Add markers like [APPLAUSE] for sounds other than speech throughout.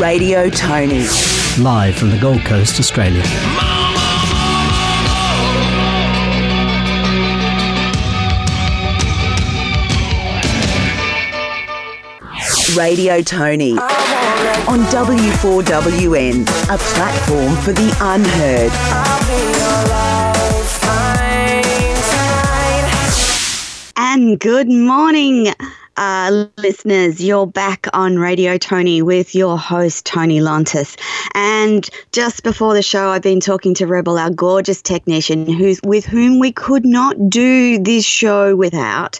Radio Tony. Live from the Gold Coast, Australia. Radio Tony on W4WN, a platform for the unheard. And good morning uh, listeners, you're back on Radio Tony with your host, Tony Lontis. And just before the show, I've been talking to Rebel, our gorgeous technician, who's with whom we could not do this show without.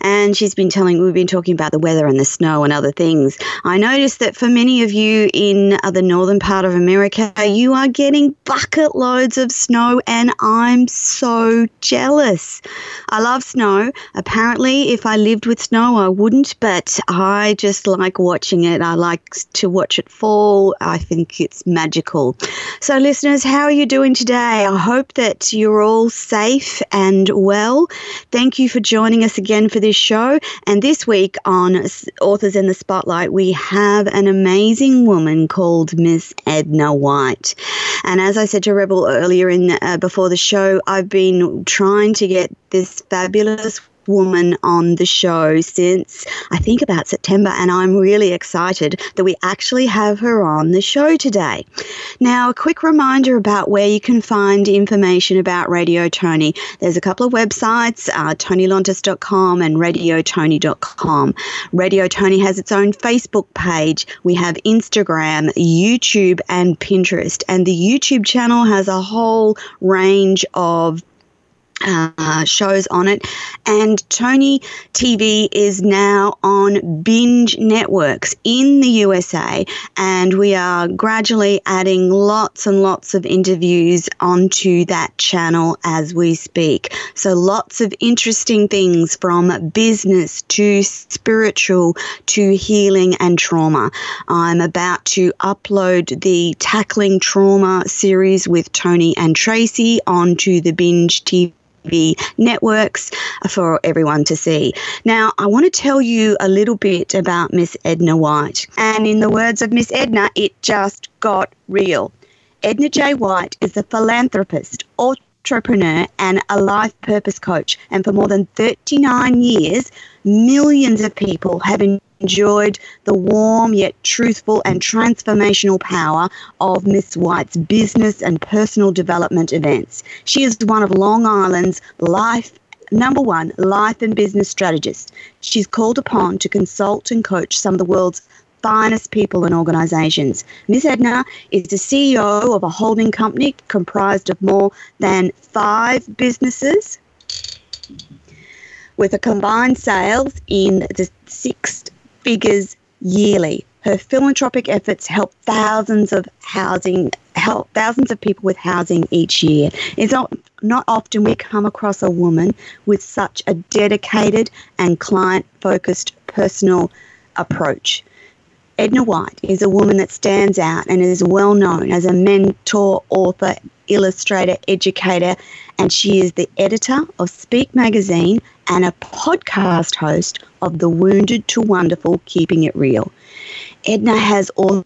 And she's been telling, we've been talking about the weather and the snow and other things. I noticed that for many of you in the northern part of America, you are getting bucket loads of snow, and I'm so jealous. I love snow. Apparently, if I lived with snow, I wouldn't, but I just like watching it. I like to watch it fall. I think it's magical. So, listeners, how are you doing today? I hope that you're all safe and well. Thank you for joining us again for this show. And this week on Authors in the Spotlight, we have an amazing woman called Miss Edna White. And as I said to Rebel earlier in uh, before the show, I've been trying to get this fabulous woman on the show since I think about September, and I'm really excited that we actually have her on the show today. Now, a quick reminder about where you can find information about Radio Tony. There's a couple of websites, uh, tonylontis.com and radiotony.com. Radio Tony has its own Facebook page. We have Instagram, YouTube, and Pinterest. And the YouTube channel has a whole range of uh, shows on it. And Tony TV is now on Binge Networks in the USA, and we are gradually adding lots and lots of interviews onto that channel as we speak. So, lots of interesting things from business to spiritual to healing and trauma. I'm about to upload the Tackling Trauma series with Tony and Tracy onto the Binge TV TV networks for everyone to see. Now, I want to tell you a little bit about Miss Edna White. And in the words of Miss Edna, it just got real. Edna J. White is a philanthropist, entrepreneur, and a life purpose coach. And for more than 39 years, millions of people have enjoyed the warm yet truthful and transformational power of Miss White's business and personal development events. She is one of Long Island's life number one life and business strategists. She's called upon to consult and coach some of the world's finest people and organizations. Ms. Edna is the CEO of a holding company comprised of more than five businesses with a combined sales in the six figures yearly. Her philanthropic efforts help thousands of housing help thousands of people with housing each year. It's not not often we come across a woman with such a dedicated and client focused personal approach. Edna White is a woman that stands out and is well known as a mentor, author, illustrator, educator, and she is the editor of Speak Magazine and a podcast host of The Wounded to Wonderful Keeping It Real. Edna has authored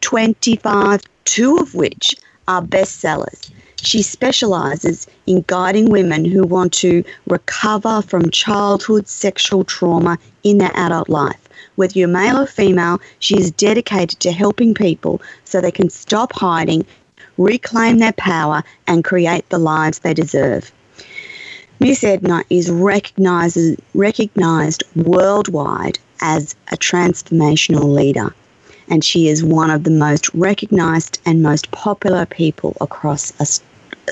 25, two of which are bestsellers. She specializes in guiding women who want to recover from childhood sexual trauma in their adult life. Whether you're male or female, she is dedicated to helping people so they can stop hiding, reclaim their power, and create the lives they deserve. Miss Edna is recognized, recognized worldwide as a transformational leader, and she is one of the most recognized and most popular people across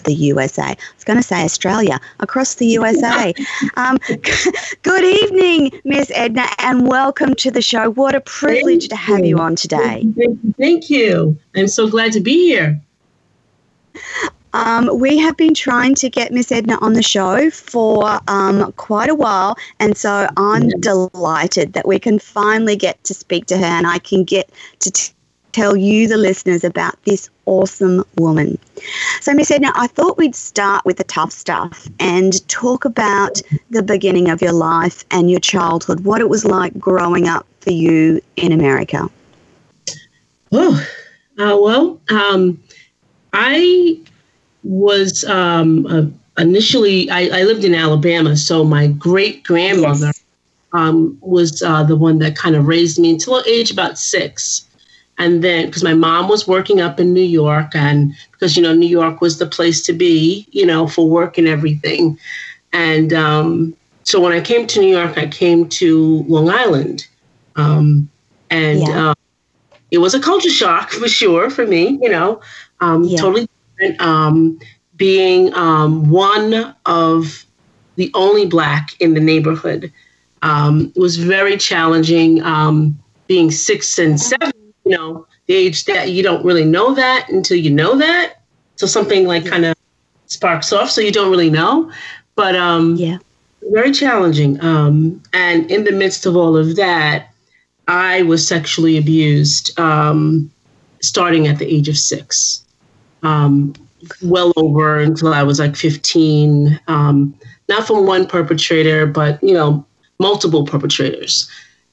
the USA. I was going to say Australia, across the USA. [LAUGHS] Um, [LAUGHS] good evening, Miss Edna, and welcome to the show. What a privilege Thank to have you. you on today. Thank you. I'm so glad to be here. Um, we have been trying to get Miss Edna on the show for um, quite a while, and so I'm delighted that we can finally get to speak to her and I can get to t- tell you, the listeners, about this awesome woman. So, Miss Edna, I thought we'd start with the tough stuff and talk about the beginning of your life and your childhood, what it was like growing up for you in America. Oh, uh, well, um, I was um, uh, initially, I, I, lived in Alabama, so my great grandmother yes. um, was uh, the one that kind of raised me until age about six. And then, because my mom was working up in New York, and because, you know, New York was the place to be, you know, for work and everything. And um, so when I came to New York, I came to Long Island. Um, and yeah. uh, it was a culture shock [LAUGHS] for sure for me, you know, um, yeah. totally um, being um, one of the only black in the neighborhood um, was very challenging. Um, being six and seven, you know, the age that you don't really know that until you know that. So something like kind of sparks off, so you don't really know. But um, yeah, very challenging. Um, and in the midst of all of that, I was sexually abused um, starting at the age of six um, well over until I was like 15. Um, not from one perpetrator, but you know, multiple perpetrators.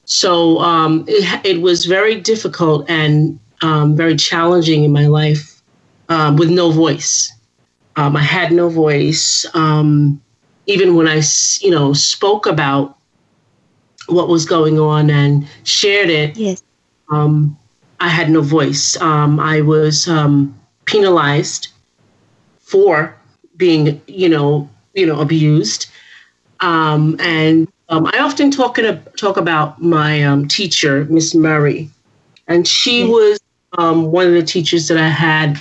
So um, it, it, was very difficult and um, very challenging in my life um, with no voice. Um, I had no voice. Um, even when I, you know, spoke about what was going on and shared it, yes. I had no voice. I was penalized for being, you know, you know, abused. Um, and um, I often talk a, talk about my um, teacher, Miss Murray, and she yeah. was um, one of the teachers that I had.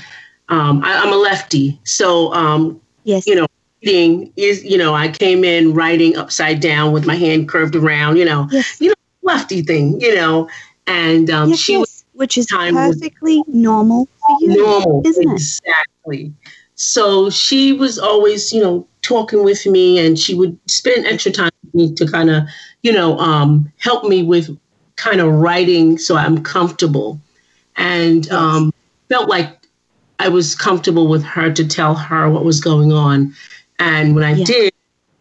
Um, I, am a lefty, so um, yes, you know, reading is you know I came in writing upside down with my hand curved around, you know, yes. you know, lefty thing, you know, and yes, she yes. was which is perfectly normal for you, normal, isn't it? Exactly. So she was always, you know, talking with me, and she would spend extra time with me to kind of, you know, um, help me with kind of writing so I'm comfortable, and um, felt like I was comfortable with her to tell her what was going on. And when I yeah. did,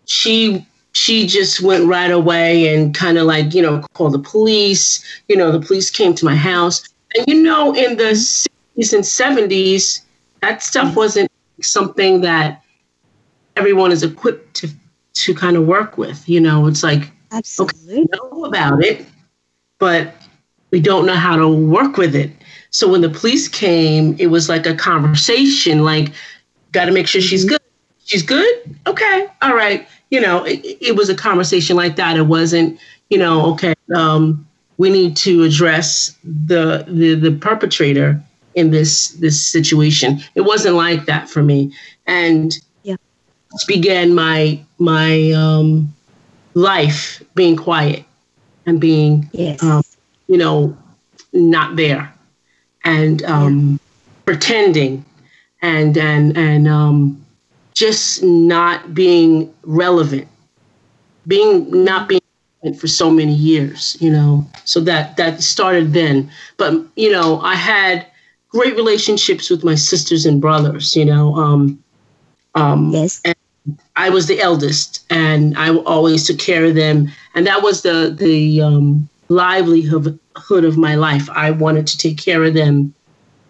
she she just went right away and kind of like, you know, called the police. You know, the police came to my house. And, you know, in the 60s and 70s, that stuff mm-hmm. wasn't something that everyone is equipped to, to kind of work with. You know, it's like, Absolutely. okay, know about it, but we don't know how to work with it. So when the police came, it was like a conversation, like, got to make sure she's mm-hmm. good. She's good? Okay. All right you know, it, it, was a conversation like that. It wasn't, you know, okay, um, we need to address the, the the perpetrator in this this situation. It wasn't like that for me, and began my my um, life being quiet and being, yes. um, you know, not there and um, yeah. pretending and and and um, just not being relevant, being not being for so many years, you know. So that that started then. But you know, I had great relationships with my sisters and brothers, you know. Um, um, yes. And I was the eldest, and I always took care of them, and that was the the um, livelihood of my life. I wanted to take care of them,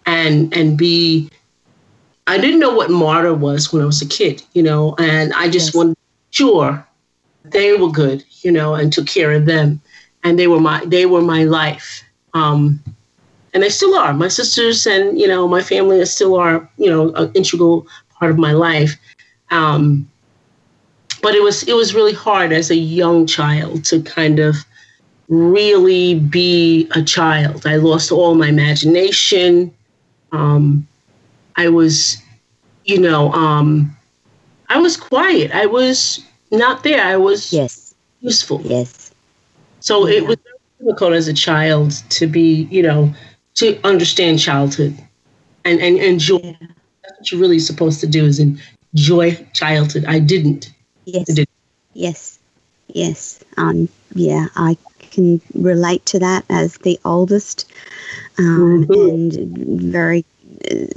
and and be I didn't know what martyr was when I was a kid, you know, and I just yes. wanted sure they were good, you know, and took care of them. and they were my they were my life. Um, and they still are. My sisters and you know my family still are you know an integral part of my life. Um, but it was it was really hard as a young child to kind of really be a child. I lost all my imagination. Um, I was, you know, um, I was quiet. I was not there. I was yes useful. Yes. So yeah. it was difficult as a child to be, you know, to understand childhood and and enjoy. Yeah. That's what you're really supposed to do is enjoy childhood. I didn't. Yes. Yes. Yes. Um. Yeah. I can relate to that as the oldest, um, mm-hmm. and very,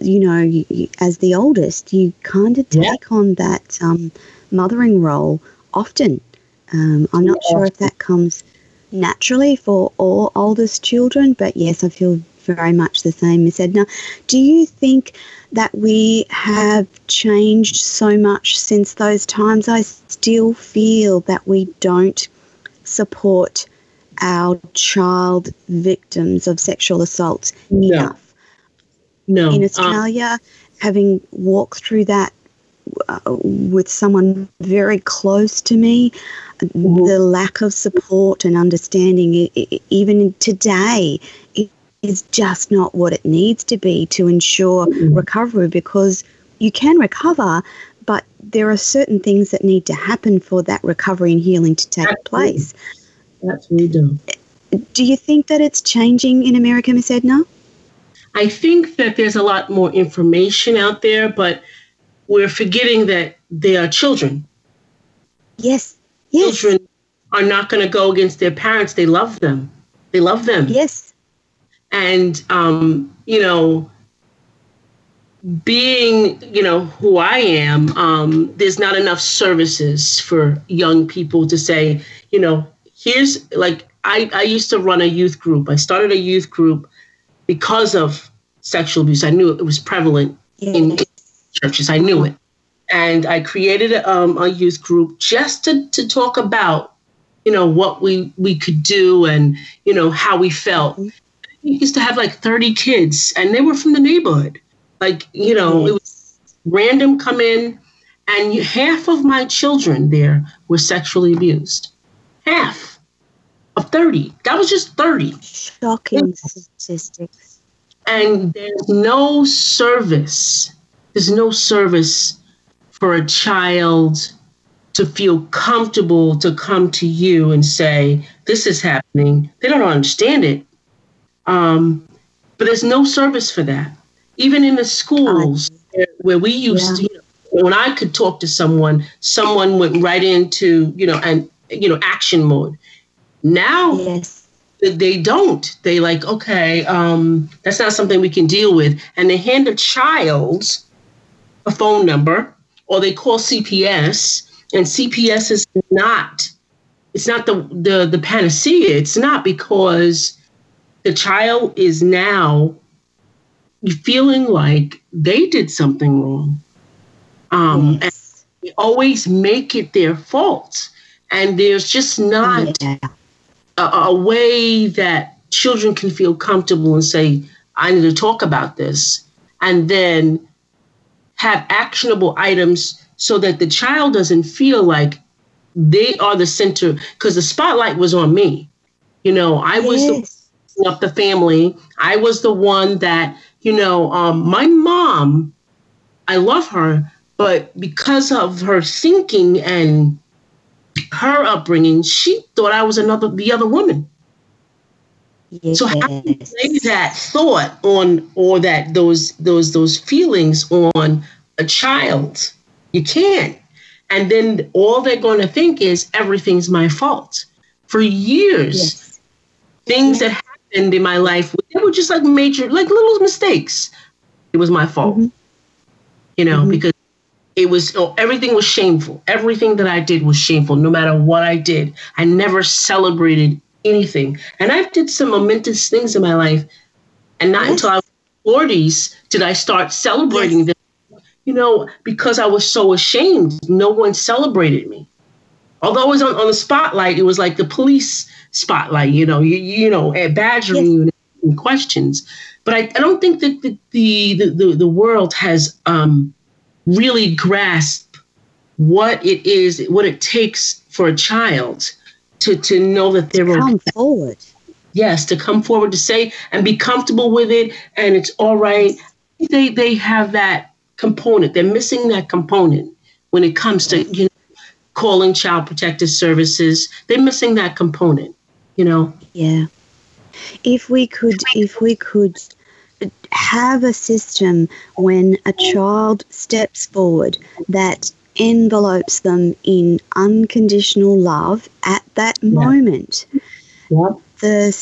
you know, you, as the oldest, you kind of take yeah. on that um, mothering role often. Um, I'm not yeah. sure if that comes naturally for all oldest children, but yes, I feel very much the same, Miss Edna. Do you think that we have changed so much since those times? I still feel that we don't support our child victims of sexual assault no. enough. No. In uh, Australia, having walked through that uh, with someone very close to me, mm-hmm. the lack of support and understanding, even today, is just not what it needs to be to ensure mm-hmm. recovery because you can recover, but there are certain things that need to happen for that recovery and healing to take Absolutely. place. Absolutely do. Do you think that it's changing in America, Miss Edna? I think that there's a lot more information out there, but we're forgetting that they are children. Yes. Yes. Children are not going to go against their parents. They love them. They love them. Yes. And, um, you know, being, you know, who I am, um, there's not enough services for young people to say, you know, here's like I, I used to run a youth group. I started a youth group because of sexual abuse. I knew it was prevalent in, in churches. I knew it. And I created a, um, a youth group just to, to talk about, you know, what we, we could do and, you know, how we felt. We used to have like 30 kids and they were from the neighborhood. Like, you know, it was random come in and half of my children there were sexually abused. Half of 30. That was just 30. Shocking statistics. And there's no service. There's no service for a child to feel comfortable to come to you and say, This is happening. They don't understand it. Um, but there's no service for that. Even in the schools where we used yeah. to, you know, when I could talk to someone, someone went right into, you know, and you know, action mode. Now yes. they don't. They like, okay, um, that's not something we can deal with. And they hand a child a phone number or they call CPS and CPS is not it's not the the, the panacea. It's not because the child is now feeling like they did something wrong. Um, yes. and they always make it their fault. And there's just not yeah a, a way that children can feel comfortable and say, I need to talk about this, and then have actionable items so that the child doesn't feel like they are the center because the spotlight was on me. You know, I was yes. the up the family. I was the one that, you know, um, my mom, I love her, but because of her thinking and her upbringing, she thought I was another the other woman. Yes. So how do you lay that thought on or that those those those feelings on a child? You can't. And then all they're going to think is everything's my fault. For years, yes. things that in my life, they were just like major, like little mistakes. It was my fault. Mm-hmm. You know, mm-hmm. because it was oh, everything was shameful. Everything that I did was shameful, no matter what I did. I never celebrated anything. And I did some momentous things in my life. And not yes. until I was 40s did I start celebrating yes. them. You know, because I was so ashamed, no one celebrated me. although I was on, on the spotlight, it was like the police spotlight, you know, you, you know, badgering yes. you in questions. But I, I don't think that the, the, the, the world has um, really grasped what it is, what it takes for a child to, to know that they're come okay. forward. Yes, to come forward to say and be comfortable with it, and it's all right. They they have that component. They're missing that component when it comes to you know calling child protective services. They're missing that component. You know. Yeah. If we could, if we could have a system when a child steps forward that envelopes them in unconditional love at that yeah. moment. Yeah. The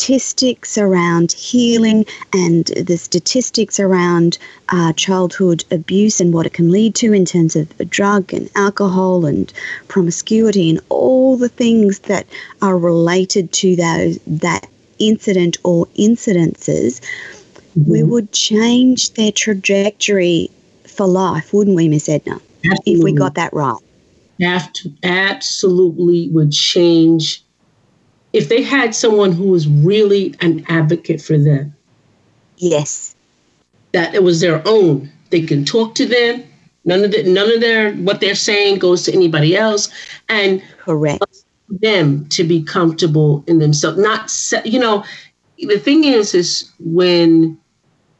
statistics around healing and the statistics around uh, childhood abuse and what it can lead to in terms of drug and alcohol and promiscuity and all the things that are related to those that incident or incidences, mm-hmm. we would change their trajectory for life, wouldn't we, Miss Edna? Absolutely. If we got that right. absolutely would change if they had someone who was really an advocate for them. Yes. That it was their own. They can talk to them. None of the, none of their what they're saying goes to anybody else. And correct them to be comfortable in themselves. Not you know, the thing is is when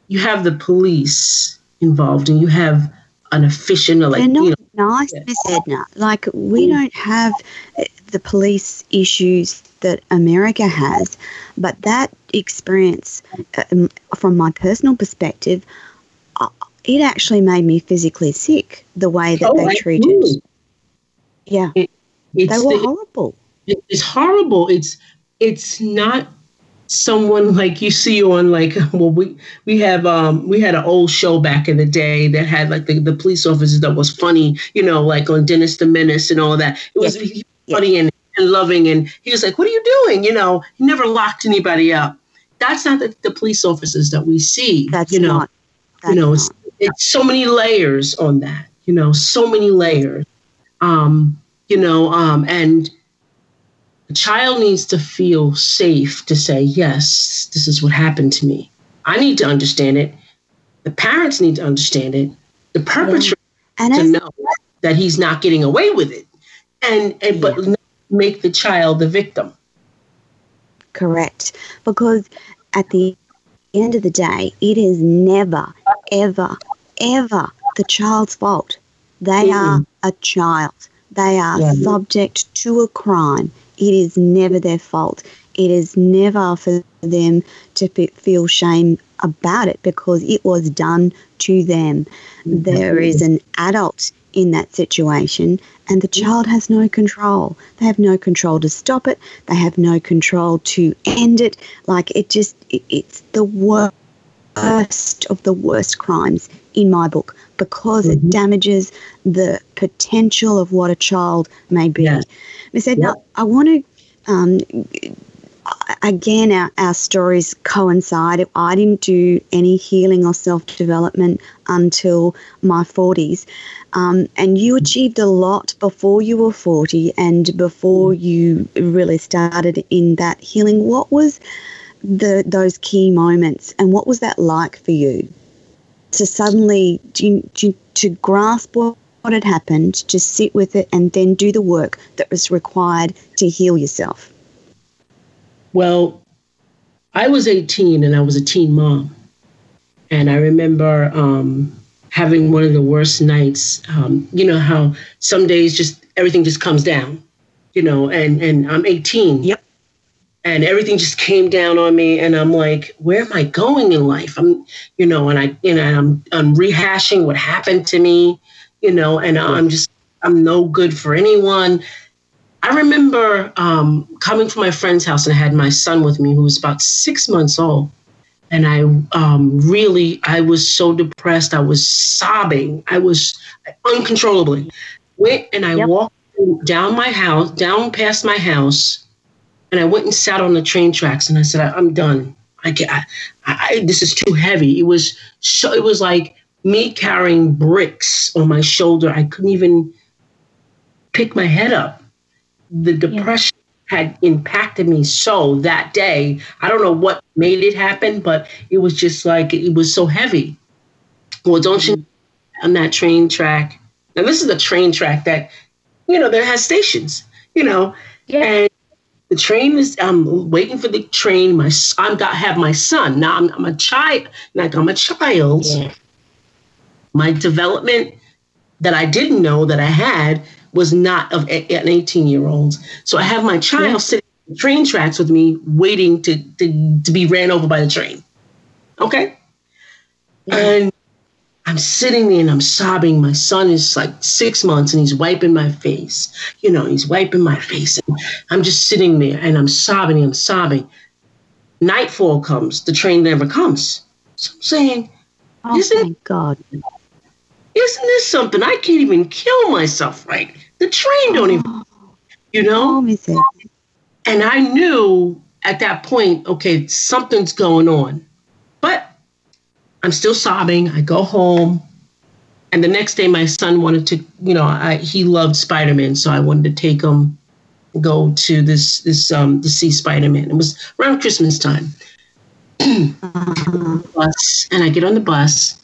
you have the police involved and you have an official like They're not you know, nice, Miss Edna. Like we don't have eh, the police issues that America has, but that experience, um, from my personal perspective, uh, it actually made me physically sick. The way that oh, they treated, yeah, it, they were the, horrible. It's horrible. It's it's not someone like you see on like [LAUGHS] well we we have um we had an old show back in the day that had like the, the police officers that was funny you know like on Dennis the Menace and all that it was yes. funny and, and loving and he was like what are you doing you know he never locked anybody up that's not the, the police officers that we see that's you know not, that's you know it's, it's so many layers on that you know so many layers um you know um and the child needs to feel safe to say, yes, this is what happened to me. I need to understand it. The parents need to understand it. The perpetrator yeah. to know that he's not getting away with it. And, and yeah. Make the child the victim. Correct. Because at the end of the day, it is never, ever, ever the child's fault. They mm are a child. They are yeah. subject to a crime. It is never their fault. It is never for them to feel shame about it because it was done to them. There is an adult in that situation and the child has no control. They have no control to stop it. They have no control to end it. Like it just, it, it's the worst of the worst crimes in my book because mm-hmm. it damages the potential of what a child may be. Yeah. Miss Edna, yep. I want to, um, again, our, our stories coincide. I didn't do any healing or self development until my 40s. Um, and you achieved a lot before you were 40 and before you really started in that healing. What was the those key moments and what was that like for you to suddenly to, to, to grasp what what had happened, to sit with it, and then do the work that was required to heal yourself? Well, I was 18 and I was a teen mom. And I remember um, having one of the worst nights. Um, you know how some days just everything just comes down, you know, and, and I'm 18. Yep. And everything just came down on me, and I'm like, "Where am I going in life?" I'm, you know, and I, you know, I'm, I'm rehashing what happened to me, you know, and I'm just, I'm no good for anyone. I remember um, coming from my friend's house and I had my son with me who was about six months old. And I um, really, I was so depressed. I was sobbing. I was uncontrollably. Went and I yep. walked down my house, down past my house, and I went and sat on the train tracks. And I said, I, am done. I, I, I, this is too heavy. It was so. It was like me carrying bricks on my shoulder. I couldn't even pick my head up. The depression yeah. had impacted me so that day. I don't know what made it happen, but it was just like it was so heavy. Well, don't you mm-hmm. on that train track? Now this is a train track that, you know, there has stations, you know, yeah. and the train is i'm waiting for the train my i'm got have my son now i'm, I'm a child like i'm a child yeah. my development that i didn't know that i had was not of a, an 18 year old so i have my child yeah. sitting on train tracks with me waiting to, to to be ran over by the train okay yeah. and I'm sitting there and I'm sobbing. My son is like six months and he's wiping my face. You know, he's wiping my face. And I'm just sitting there and I'm sobbing and I'm sobbing. Nightfall comes, the train never comes. So I'm saying, oh isn't, God. Isn't this something? I can't even kill myself right. The train don't even, oh. you know? And I knew at that point, okay, something's going on. But I'm still sobbing. I go home. And the next day, my son wanted to, you know, I, he loved Spider Man, so I wanted to take him, go to this this um to see Spider Man. It was around Christmas time. [CLEARS THROAT] bus, and I get on the bus,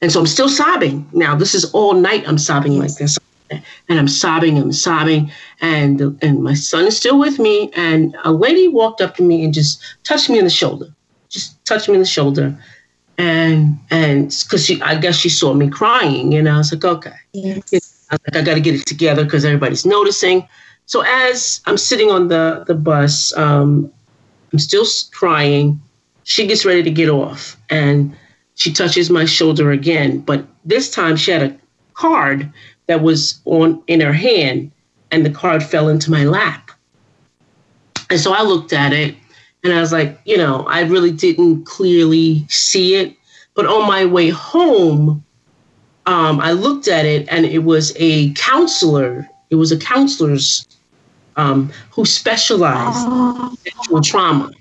and so I'm still sobbing. Now this is all night. I'm sobbing like this, and I'm sobbing. I'm sobbing, and and my son is still with me. And a lady walked up to me and just touched me on the shoulder, just touched me on the shoulder, and and because she I guess she saw me crying and I was like okay yes. I was like I got to get it together because everybody's noticing so as I'm sitting on the the bus um, I'm still crying she gets ready to get off and she touches my shoulder again but this time she had a card that was on in her hand and the card fell into my lap and so I looked at it and I was like, you know, I really didn't clearly see it. But on my way home, um, I looked at it and it was a counselor. It was a counselor's um, who specialized in sexual trauma.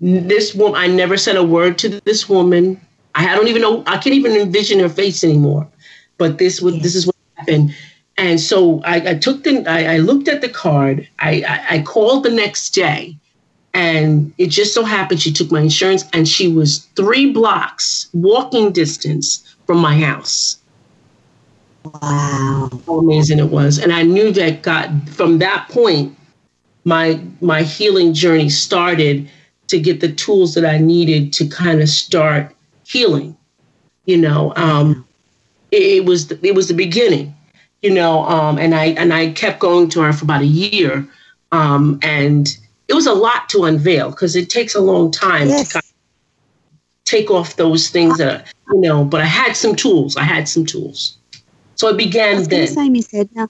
This woman, I never said a word to this woman. I don't even know. I can't even envision her face anymore. But this was this is what happened. And so I, I took the. I, I, looked at the card. I, I, I called the next day and it just so happened she took my insurance and she was three blocks walking distance from my house. Wow. How amazing it was. And I knew that God from that point, my my healing journey started to get the tools that I needed to kind of start healing. You know, um, it, it was the, it was the beginning. You know, um, and I and I kept going to her for about a year, um, and it was a lot to unveil because it takes a long time yes. to kind of take off those things that you know. But I had some tools. I had some tools, so it began I was then. Say, Miss Edna,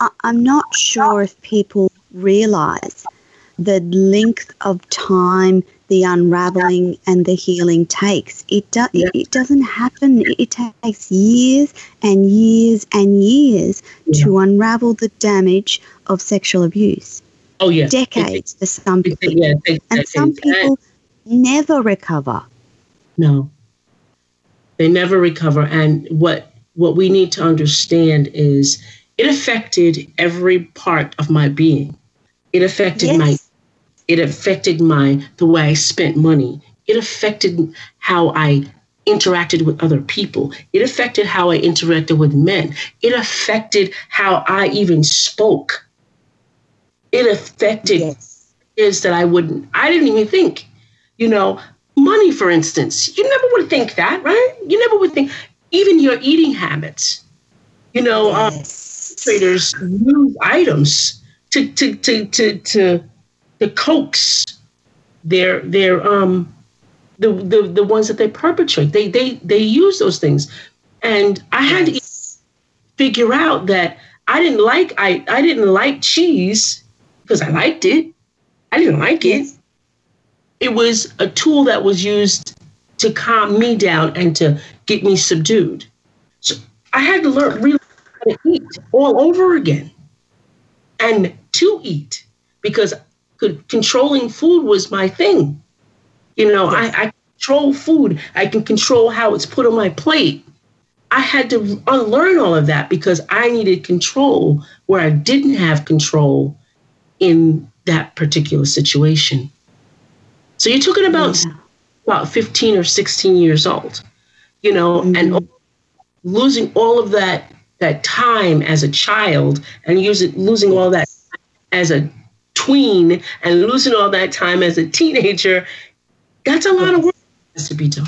I, I'm not sure if people realize the length of time the unraveling and the healing takes. It do, yeah. it doesn't happen. It takes years and years and years yeah. to unravel the damage of sexual abuse. Oh yeah, decades for some people, yeah, and some people never recover. No, they never recover. And what what we need to understand is it affected every part of my being. It affected yes. my it affected my the way I spent money. It affected how I interacted with other people. It affected how I interacted with men. It affected how I even spoke it affected yes. is that I wouldn't, I didn't even think, you know, money, for instance, you never would think that, right? You never would think, even your eating habits, you know, um, yes. um, traders use items to, to, to, to, to, to coax their, their, um, the, the, the ones that they perpetrate. They, they, they use those things. And I had yes. to figure out that I didn't like, I, I didn't like cheese because I liked it. I didn't like it. It was a tool that was used to calm me down and to get me subdued. So I had to learn really how to eat all over again and to eat because controlling food was my thing. You know, yes. I, I control food. I can control how it's put on my plate. I had to unlearn all of that because I needed control where I didn't have control in that particular situation. So you're talking about yeah. about 15 or 16 years old, you know, mm-hmm. and losing all of that that time as a child and using losing all that as a tween and losing all that time as a teenager, that's a lot of work to be done.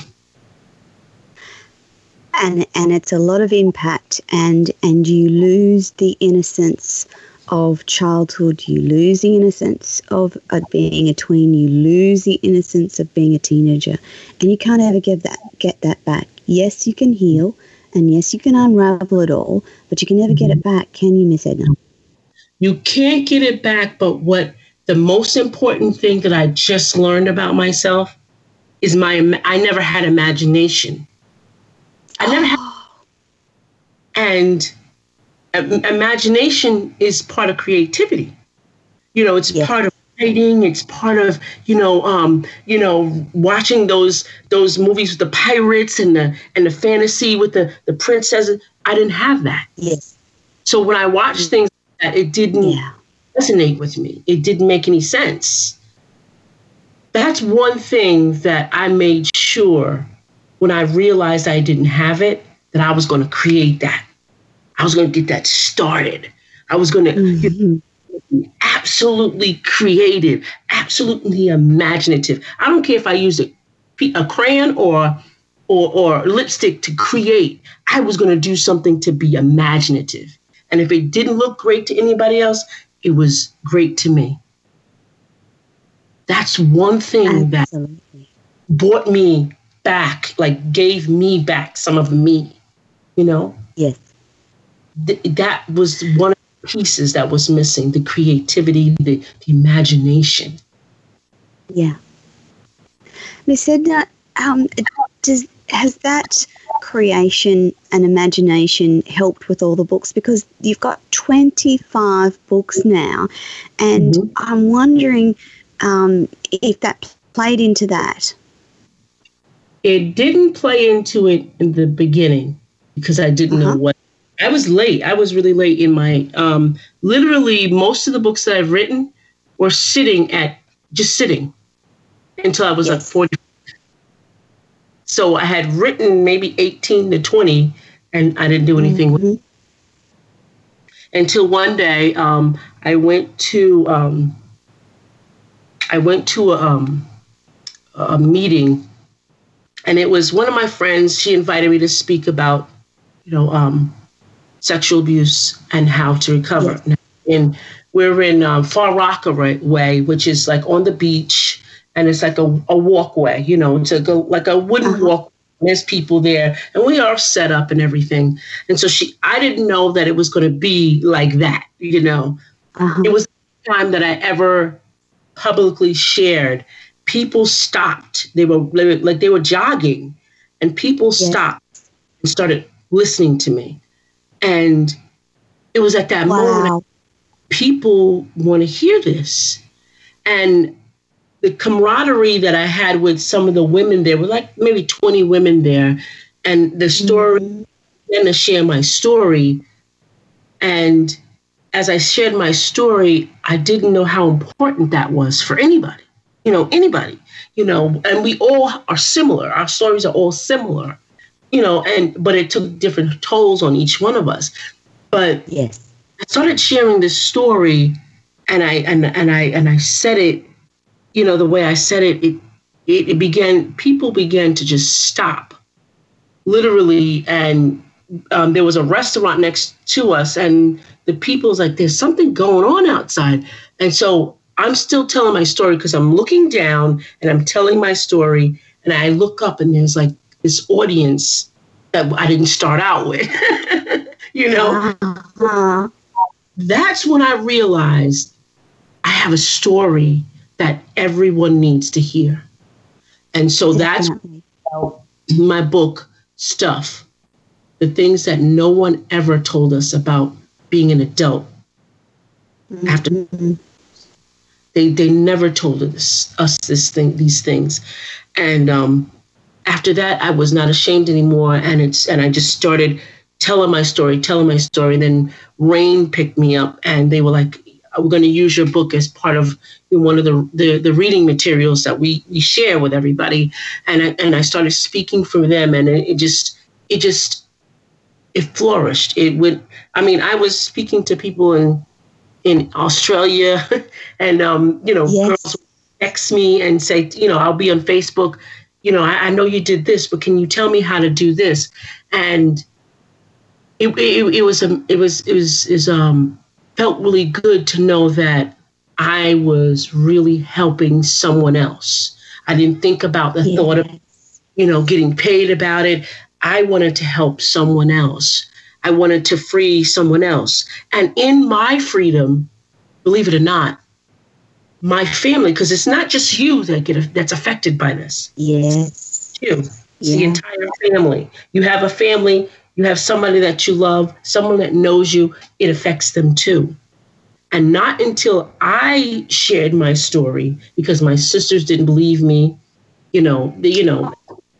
And and it's a lot of impact and and you lose the innocence of childhood. You lose the innocence of, of being a tween. You lose the innocence of being a teenager. And you can't ever get that get that back. Yes you can heal and yes you can unravel it all but you can never get it mm-hmm. back. Can you miss edna you can't get it back but what the most important thing that i just learned about myself is my i never had imagination I never had. [GASPS] And imagination is part of creativity. You know, it's yeah. part of writing. It's part of you know, um, you know, watching those those movies with the pirates and the and the fantasy with the the princesses. I didn't have that. Yes. So when I watch mm-hmm. things, it didn't yeah. resonate with me. It didn't make any sense. That's one thing that I made sure when I realized I didn't have it, that I was going to create that. I was going to get that started. I was going to mm-hmm. be absolutely creative, absolutely imaginative. I don't care if I use a, a crayon or, or, or lipstick to create. I was going to do something to be imaginative. And if it didn't look great to anybody else, it was great to me. That's one thing Absolutely. that brought me back, like gave me back some of me, you know? Yes. Th- that was one of the pieces that was missing the creativity, the, the imagination. Yeah. Miss Edna, um, does, has that creation and imagination helped with all the books? Because you've got 25 books now, and mm-hmm. I'm wondering um, if that played into that. It didn't play into it in the beginning because I didn't uh-huh. know what. I was late. I was really late in my. Um, literally, most of the books that I've written were sitting at just sitting until I was yes. like forty. So I had written maybe eighteen to twenty, and I didn't do anything mm-hmm. with. It. Until one day, um, I went to um, I went to a, um, a meeting and it was one of my friends. She invited me to speak about, you know, um, sexual abuse and how to recover. Yes. And we're in um, Far Rockaway, which is like on the beach, and it's like a, a walkway. You know, to go like a wooden uh-huh. walk. There's people there, and we are set up and everything. And so she, I didn't know that it was going to be like that. You know, uh-huh. it was the time that I ever publicly shared people stopped. They were like they were jogging, and people yes. stopped and started listening to me. And it was at that wow. moment people want to hear this. And the camaraderie that I had with some of the women there were like maybe 20 women there. And the story, mm-hmm. then to share my story. And as I shared my story, I didn't know how important that was for anybody you know, anybody, you know, and we all are similar. Our stories are all similar, you know, and but it took different tolls on each one of us. But yes, I started sharing this story and I and and I and I said it, you know, the way I said it, it it, began people began to just stop literally and um, there was a restaurant next to us and the people's like there's something going on outside and so I'm still telling my story because I'm looking down and I'm telling my story. And I look up and there's like this audience that I didn't start out with, [LAUGHS] you know? Uh-huh. That's when I realized I have a story that everyone needs to hear. And so that's my book, Stuff the things that no one ever told us about being an adult mm-hmm. after they they never told us us this thing these things, and um, after that, I was not ashamed anymore, and it's and I just started telling my story, telling my story. Then RAINN picked me up, and they were like, "We're going to use your book as part of one of the, the, the reading materials that we we share with everybody." And I, and I started speaking for them, and it, it just it just it flourished. It would. I mean, I was speaking to people in in Australia, [LAUGHS] and um, you know, yes. girls text me and say, you know, I'll be on Facebook you know, I, I, know you did this, but can you tell me how to do this? And it, it, it was a, it was it was is um felt really good to know that I was really helping someone else. I didn't think about the yes. thought of, you know, getting paid about it. I wanted to help someone else. I wanted to free someone else. And in my freedom, believe it or not, my family because it's not just you that get that's affected by this. Yes, it's you. It's yeah. the entire family. You have a family. You have somebody that you love, someone that knows you. It affects them too. And not until I shared my story, because my sisters didn't believe me, you know, they, you know,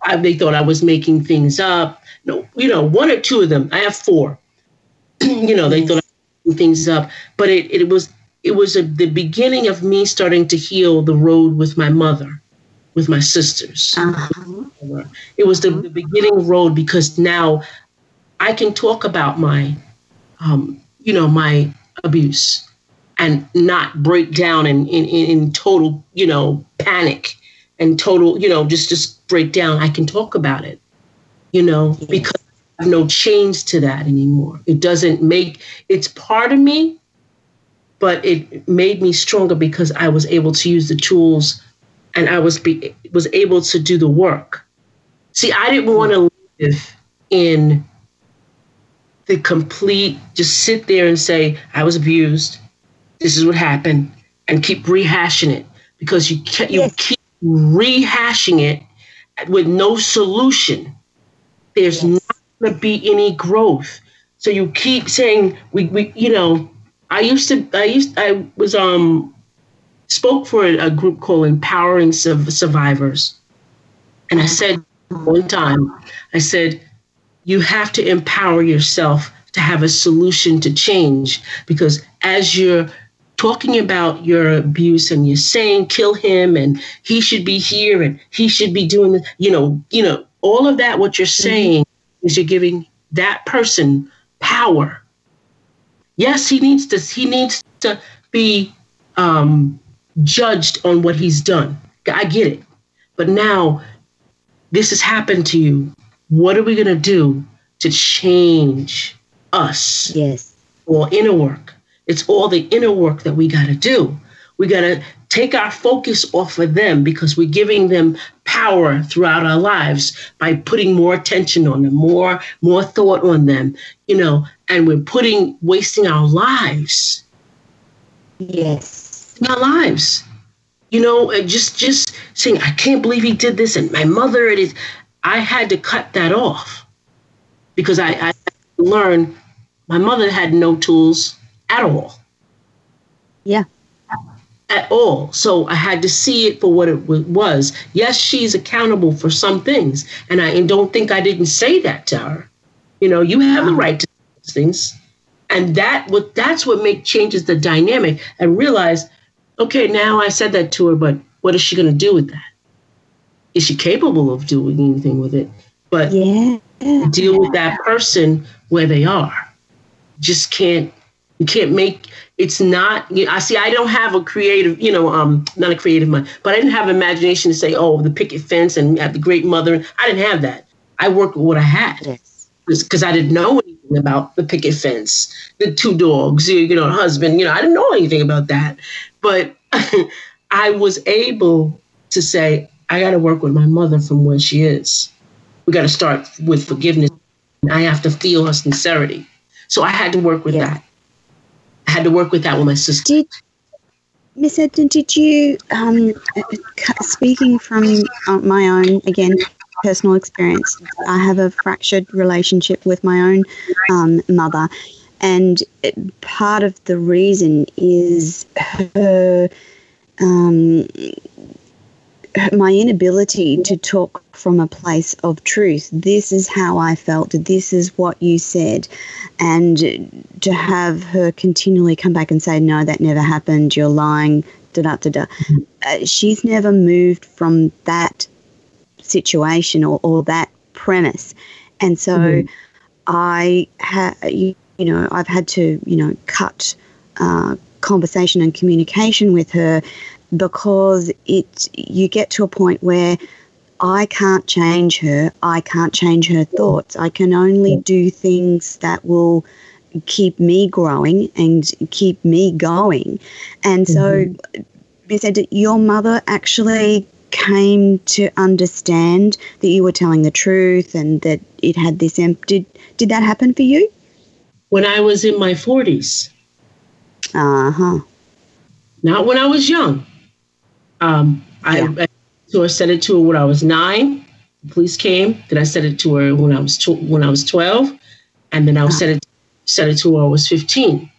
I, they thought I was making things up. No, you know, one or two of them. I have four. [CLEARS THROAT] you know, they thought I was making things up, but it, it was it was a, the beginning of me starting to heal the road with my mother, with my sisters. Uh-huh. It was the, the, beginning road because now I can talk about my, um, you know, my abuse and not break down in, in, in total, you know, panic and total, you know, just, just break down. I can talk about it, you know, because I have no chains to that anymore. It doesn't make, it's part of me, but it made me stronger because I was able to use the tools and I was be, was able to do the work. See, I didn't want to live in the complete just sit there and say I was abused. This is what happened, and keep rehashing it because you you yes. keep rehashing it with no solution. There's yes. not going to be any growth. So you keep saying we we you know I used to, I used, I was um spoke for a, a group called Empowering Survivors, and I said one time, I said, you have to empower yourself to have a solution to change because as you're talking about your abuse and you're saying kill him and he should be here and he should be doing this, you know, you know, all of that what you're mm-hmm. saying mm-hmm. is you're giving that person power Yes, he needs to. He needs to be um, judged on what he's done. I get it, but now this has happened to you. What are we going to do to change us? Yes. Or inner work. It's all the inner work that we got to do. We got to take our focus off of them because we're giving them power throughout our lives by putting more attention on them, more more thought on them, you know, and we're putting wasting our lives. Yes. Our lives. You know, just just saying, I can't believe he did this, and my mother it is I had to cut that off because I, I learned my mother had no tools at all. Yeah at all. So I had to see it for what it was. Yes, she's accountable for some things, and I and don't think I didn't say that to her. You know, you have the right to things, and that what that's what make changes the dynamic. And realize, okay, now I said that to her, but what is she going to do with that? Is she capable of doing anything with it? But yeah. deal with that person where they are. Just can't you can't make it's not you know, I see I don't have a creative, you know, um not a creative mind, but I didn't have imagination to say, oh, the picket fence and have the great mother. I didn't have that. I worked with what I had. Because I didn't know anything about the picket fence, the two dogs, you know, husband, you know, I didn't know anything about that. But [LAUGHS] I was able to say, I got to work with my mother from where she is. We got to start with forgiveness. I have to feel her sincerity. So I had to work with yeah. that. I had to work with that with my sister. Did Miss Edna, did you, um, speaking from uh, my own, again, personal experience, I have a fractured relationship with my own um, mother. And it, part of the reason is her um, my inability to talk from a place of truth. This is how I felt. This is what you said. And to have her continually come back and say, no, that never happened. You're lying. Da da da da. Uh, she's never moved from that situation or, or that premise. And so mm-hmm. I have, you, you, know, I've had to, you know, cut uh, conversation and communication with her because it you get to a point where I can't change her. I can't change her thoughts. I can only do things that will keep me growing and keep me going. And so mm-hmm. you said your mother actually came to understand that you were telling the truth and that it had this did did that happen for you when i was in my 40s uh-huh not when i was young um, I, yeah. I, I said it to her when I was nine. The police came. Then I said it to her when I was tw- when I was twelve, and then I said it said it to her when I was fifteen.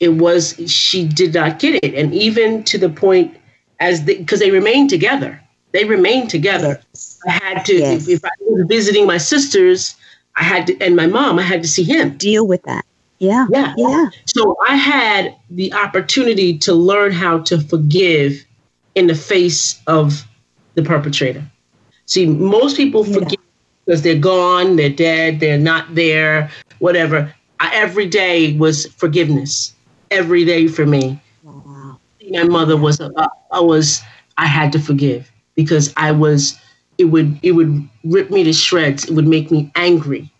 It was she did not get it, and even to the point as because the, they remained together. They remained together. I had to yes. if, if I was visiting my sisters, I had to, and my mom, I had to see him. Deal with that. Yeah. Yeah. Yeah. So I had the opportunity to learn how to forgive in the face of the perpetrator. See, most people forget because they're gone, they're dead, they're not there, whatever. I, every day was forgiveness. Every day for me. Wow. My mother was uh, I was I had to forgive because I was it would it would rip me to shreds. It would make me angry.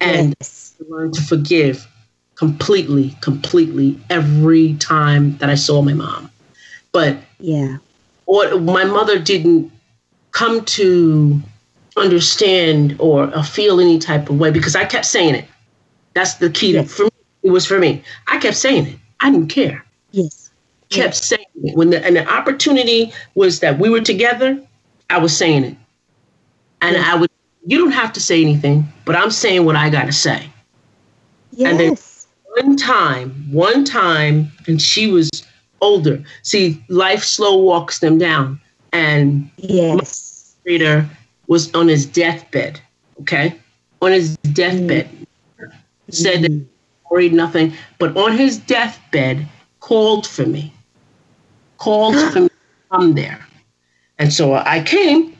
And yes. learn to forgive completely, completely every time that I saw my mom. But yeah. Or my mother didn't come to understand or, feel any type of way because I kept saying it. That's the key yes. for me. It was for me. I kept saying it. I didn't care. Yes. Kept yes. saying it. When the and the opportunity was that we were together, I was saying it. And yes. I would you don't have to say anything, but I'm saying what I gotta say. Yes. And then one time, one time, and she was older. See, life slow walks them down. And yes, my reader was on his deathbed. Okay, on his deathbed, mm-hmm. said that worried nothing, but on his deathbed called for me, called for me to come there, and so I came,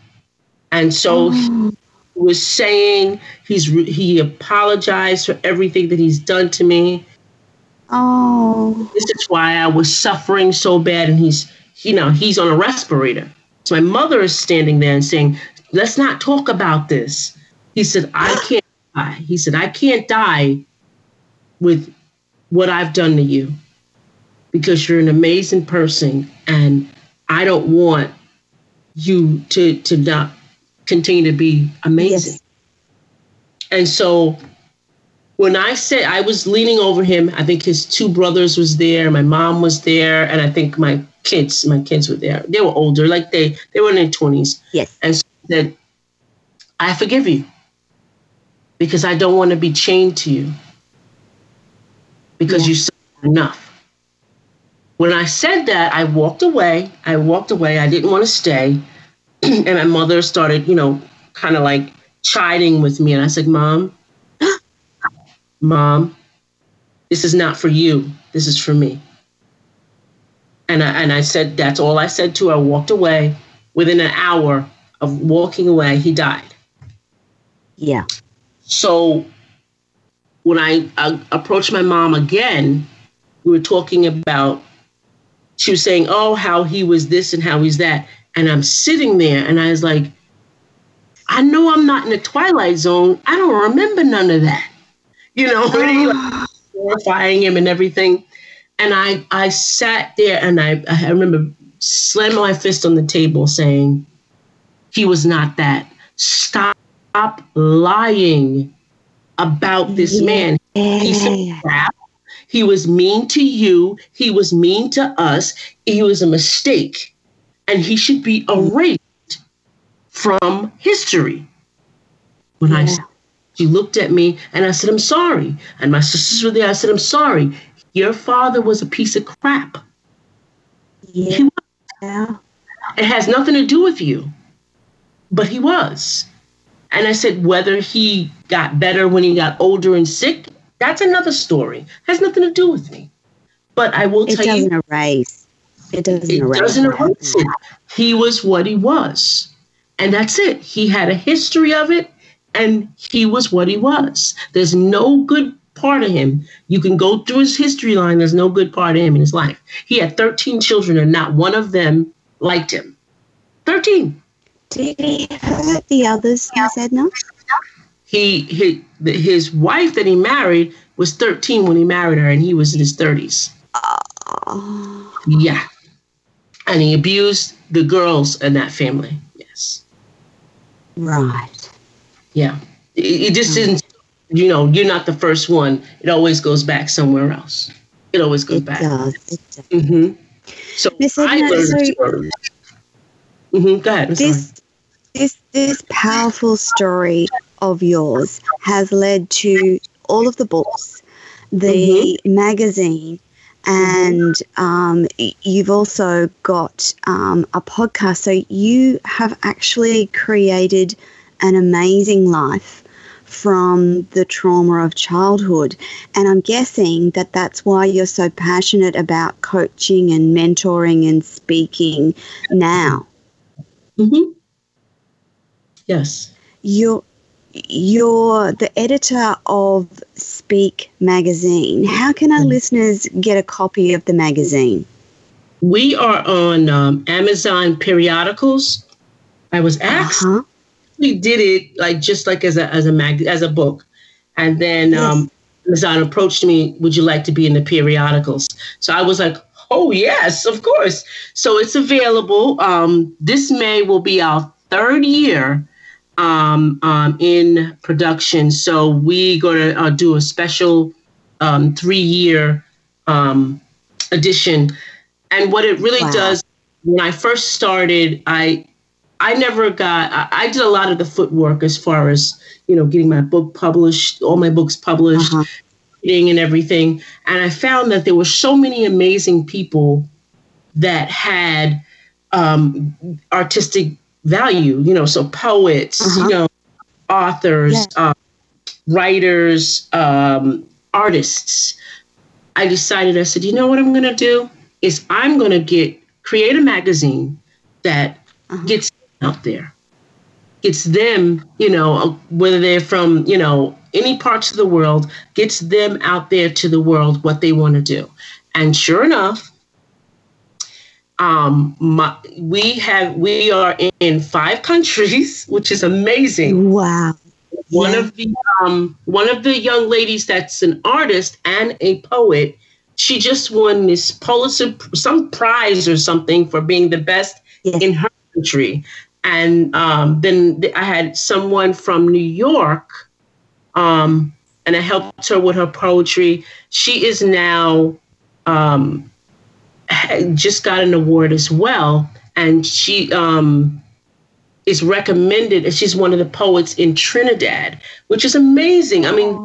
and so. Oh. He was saying he's he apologized for everything that he's done to me Oh. This is why I was suffering so bad. And he's, you know, he's on a respirator. So my mother is standing there and saying, let's not talk about this. He said, I [GASPS] can't die. He said, I can't die with what I've done to you because you're an amazing person and I don't want you to to not continue to be amazing. Yes. And so when I said I was leaning over him, I think his two brothers was there, my mom was there, and I think my kids, my kids were there. They were older, like they they were in their twenties. Yes. And said, I forgive you because I don't want to be chained to you because yeah. you said enough. When I said that, I walked away. I walked away. I didn't want to stay. [CLEARS THROAT] and my mother started, you know, kind of like chiding with me. And I said, Mom, Mom, this is not for you. This is for me. And I, and I said, that's all I said to her. I walked away. Within an hour of walking away, he died. Yeah. So when I, I approached my mom again, we were talking about, she was saying, oh, how he was this and how he's that. And I'm sitting there and I was like, I know I'm not in the twilight zone. I don't remember none of that you know, [SIGHS] really like glorifying him and everything. And I, I sat there and I, I remember slamming my fist on the table saying, he was not that. Stop lying about this yeah. man. He's a crap. He was mean to you. He was mean to us. He was a mistake. And he should be mm. erased from history. When yeah. I she looked at me and I said, I'm sorry. And my sisters were there. I said, I'm sorry. Your father was a piece of crap. Yeah. It has nothing to do with you. But he was. And I said, whether he got better when he got older and sick, that's another story. Has nothing to do with me. But I will it tell doesn't you. erase. It doesn't It erase. doesn't erase it. He was what he was. And that's it. He had a history of it, and he was what he was. There's no good part of him. You can go through his history line, there's no good part of him in his life. He had 13 children, and not one of them liked him. 13. Did he hurt the others, Miss Edna? He, he his wife that he married was 13 when he married her, and he was in his 30s. Oh, Yeah. And he abused the girls in that family. Yes. right. Yeah. It, it just didn't, you know, you're not the first one. It always goes back somewhere else. It always goes It back. does. It does. hmm So I Edna, learned so- the story. Mhm, Go ahead. I'm sorry. This this this powerful story of yours has led to all of the books, the magazine, and um, you've also got um, a podcast. So you have actually created an amazing life from the trauma of childhood. And I'm guessing that that's why you're so passionate about coaching and mentoring and speaking now. Mhm. Yes. You're you're the editor of Speak magazine. How can our listeners get a copy of the magazine? We are on um, Amazon periodicals. I was asked. Uh-huh. We did it like just like as a as a mag as a book, and then Yes. um, Amazon approached me. Would you like to be in the periodicals? So I was like, oh yes, of course. So it's available. Um, this May will be our third year um, um, in production. So we're going to uh, do a special um, three year um, edition. And what it really Wow. does, when I first started, I I never got. I, I did a lot of the footwork as far as you know, getting my book published, all my books published, Uh-huh. reading and everything. And I found that there were so many amazing people that had um, artistic value. You know, so poets, Uh-huh. you know, authors, Yeah. uh, writers, um, artists. I decided. I said, you know what I'm going to do is I'm going to get create a magazine that Uh-huh. gets out there gets them, you know, whether they're from, you know, any parts of the world, gets them out there to the world what they want to do. And sure enough, um, my, we have we are in five countries, [LAUGHS] which is amazing. Wow. One Yeah. of the um, one of the young ladies that's an artist and a poet, she just won this Pulitzer some prize or something for being the best Yes. in her country. And um, then I had someone from New York, um, and I helped her with her poetry. She is now um, just got an award as well, and she um, is recommended. She's one of the poets in Trinidad, which is amazing. I mean,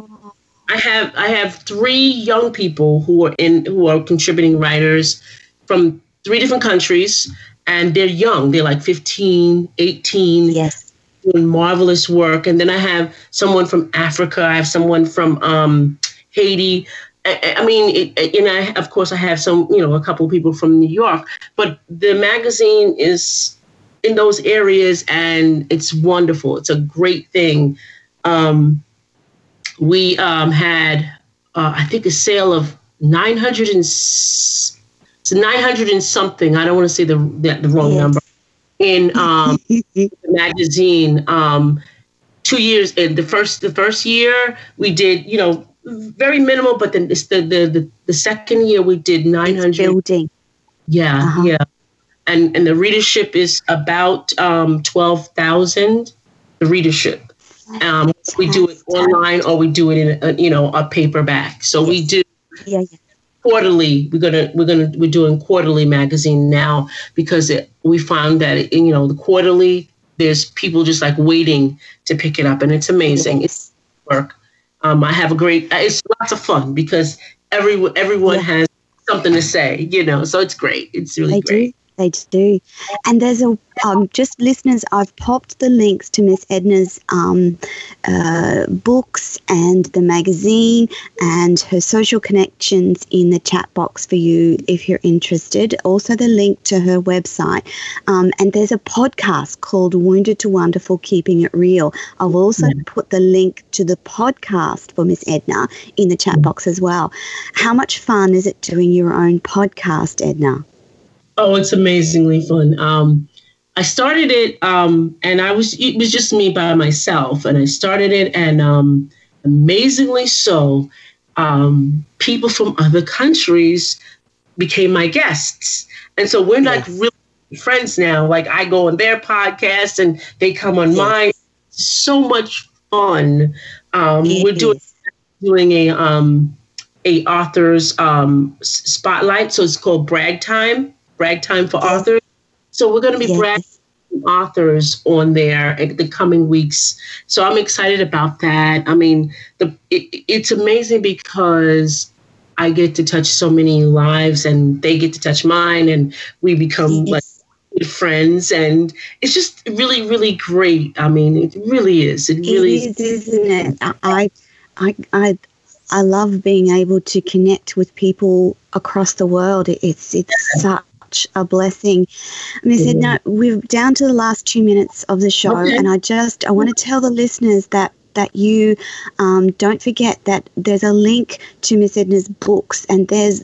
I have I have three young people who are in who are contributing writers from three different countries and they're young they're like 15 18 Yes. doing marvelous work and then i have someone from africa i have someone from um, haiti I, I mean, it, and I, of course, I have some, you know, a couple of people from New York, but the magazine is in those areas and it's wonderful. It's a great thing. Um, we um, had, uh, I think, a sale of 900 and s- it's 900 and something. I don't want to say the the, the wrong Yes. number in [LAUGHS] um, the magazine. Um, two years in the first the first year we did you know very minimal, but then it's the the the, the second year we did 900. Building. Yeah, Uh-huh. yeah. And and the readership is about um, twelve thousand. The readership. Um, we do it online or we do it in a, you know a paperback. So we do Yeah, yeah. Quarterly. We're gonna we're gonna we're doing quarterly magazine now because it, we found that it, you know the quarterly there's people just like waiting to pick it up and it's amazing. It's work. Um, I have a great. It's lots of fun because every everyone Yeah. has something to say. You know, so it's great. It's really They great. They do. And there's a, um, just listeners, I've popped the links to Miss Edna's um, uh, books and the magazine and her social connections in the chat box for you if you're interested. Also, the link to her website. Um, and there's a podcast called Wounded to Wonderful Keeping It Real. I've also mm-hmm. put the link to the podcast for Miss Edna in the chat mm-hmm. box as well. How much fun is it doing your own podcast, Edna? Oh, it's amazingly fun. Um, I started it, um, and I was it was just me by myself, and I started it, and um, amazingly so, um, people from other countries became my guests, and so we're yes. like really friends now. Like I go on their podcast, and they come on yes. mine. So much fun. Um, we're doing doing a um, a author's um, spotlight, so it's called Brag Time Ragtime for Authors. So we're going to be yes. bragging authors on there eh, in the coming weeks. So I'm excited about that. I mean, the it, it's amazing because I get to touch so many lives and they get to touch mine and we become like friends and it's just really really great. I mean, it really is. It really it is, isn't it? I I I I love being able to connect with people across the world. It's it's such such a blessing. And they said, no, we're down to the last two minutes of the show, okay. and I just I want to tell the listeners that that you um, don't forget that there's a link to Miss Edna's books, and there's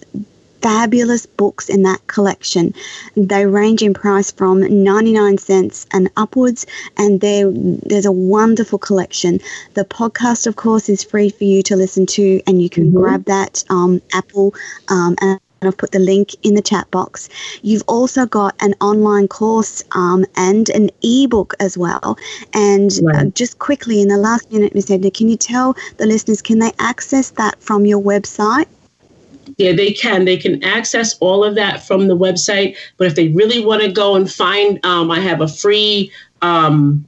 fabulous books in that collection. They range in price from 99 cents and upwards, and there's a wonderful collection. The podcast, of course, is free for you to listen to, and you can mm-hmm. grab that um, Apple um, and and I've put the link in the chat box. You've also got an online course um, and an ebook as well. And uh, right. uh, just quickly, in the last minute, Ms. Edna, can you tell the listeners can they access that from your website? Yeah, they can. They can access all of that from the website. But if they really want to go and find, um, I have a free um,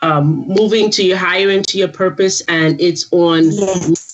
um, moving to your higher into your purpose, and it's on. Yes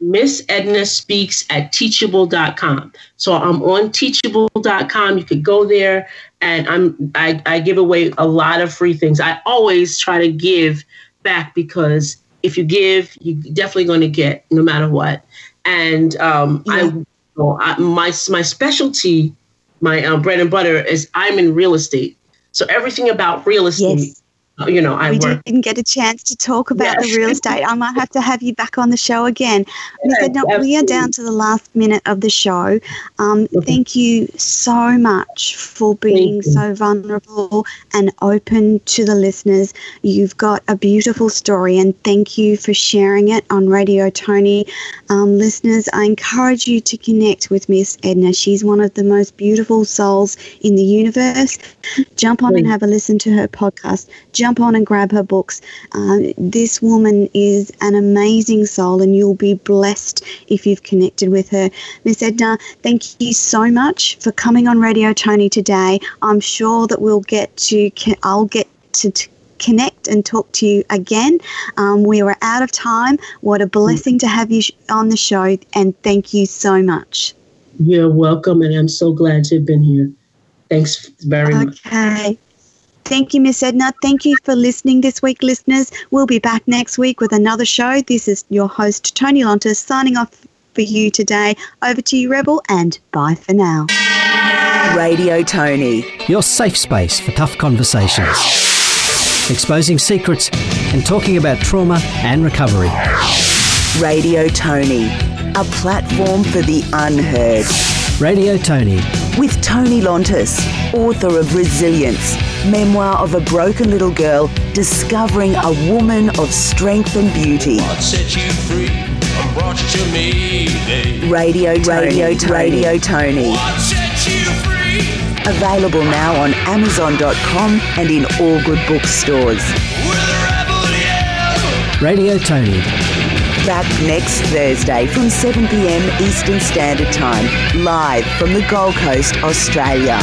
Miss Edna Speaks at teachable.com. So I'm on teachable.com. You could go there and I'm I, I give away a lot of free things. I always try to give back because if you give, you're definitely going to get no matter what. And um, yeah. I, you know, I, my my specialty, my um, bread and butter is I'm in real estate. So everything about real estate yes you know, I we work. didn't get a chance to talk about yes. the real estate. I might have to have you back on the show again. [LAUGHS] Yes, no, we are down to the last minute of the show. Um, mm-hmm. Thank you so much for being so vulnerable and open to the listeners. You've got a beautiful story, and thank you for sharing it on Radio Tony. Um, listeners, I encourage you to connect with Miss Edna. She's one of the most beautiful souls in the universe. Jump on and have a listen to her podcast. Jump jump on and grab her books. Uh, this woman is an amazing soul, and you'll be blessed if you've connected with her. Miss Edna, thank you so much for coming on Radio Tony today. I'm sure that we'll get to, I'll get to. to connect and talk to you again. Um, we were out of time. What a blessing to have you on the show, and thank you so much. You're welcome, and I'm so glad to have been here. Thanks very okay. much. Okay. Thank you, Miss Edna. Thank you for listening this week, listeners. We'll be back next week with another show. This is your host, Tony Lontis, signing off for you today. Over to you, Rebel, and bye for now. Radio Tony, your safe space for tough conversations, exposing secrets and talking about trauma and recovery. Radio Tony, a platform for the unheard. Radio Tony. With Tony Lontis, author of Resilience memoir of a broken little girl discovering a woman of strength and beauty. Radio, Radio, Radio Tony. Available now on Amazon.com and in all good bookstores. Radio Tony. Back next Thursday from 7pm Eastern Standard Time, live from the Gold Coast, Australia.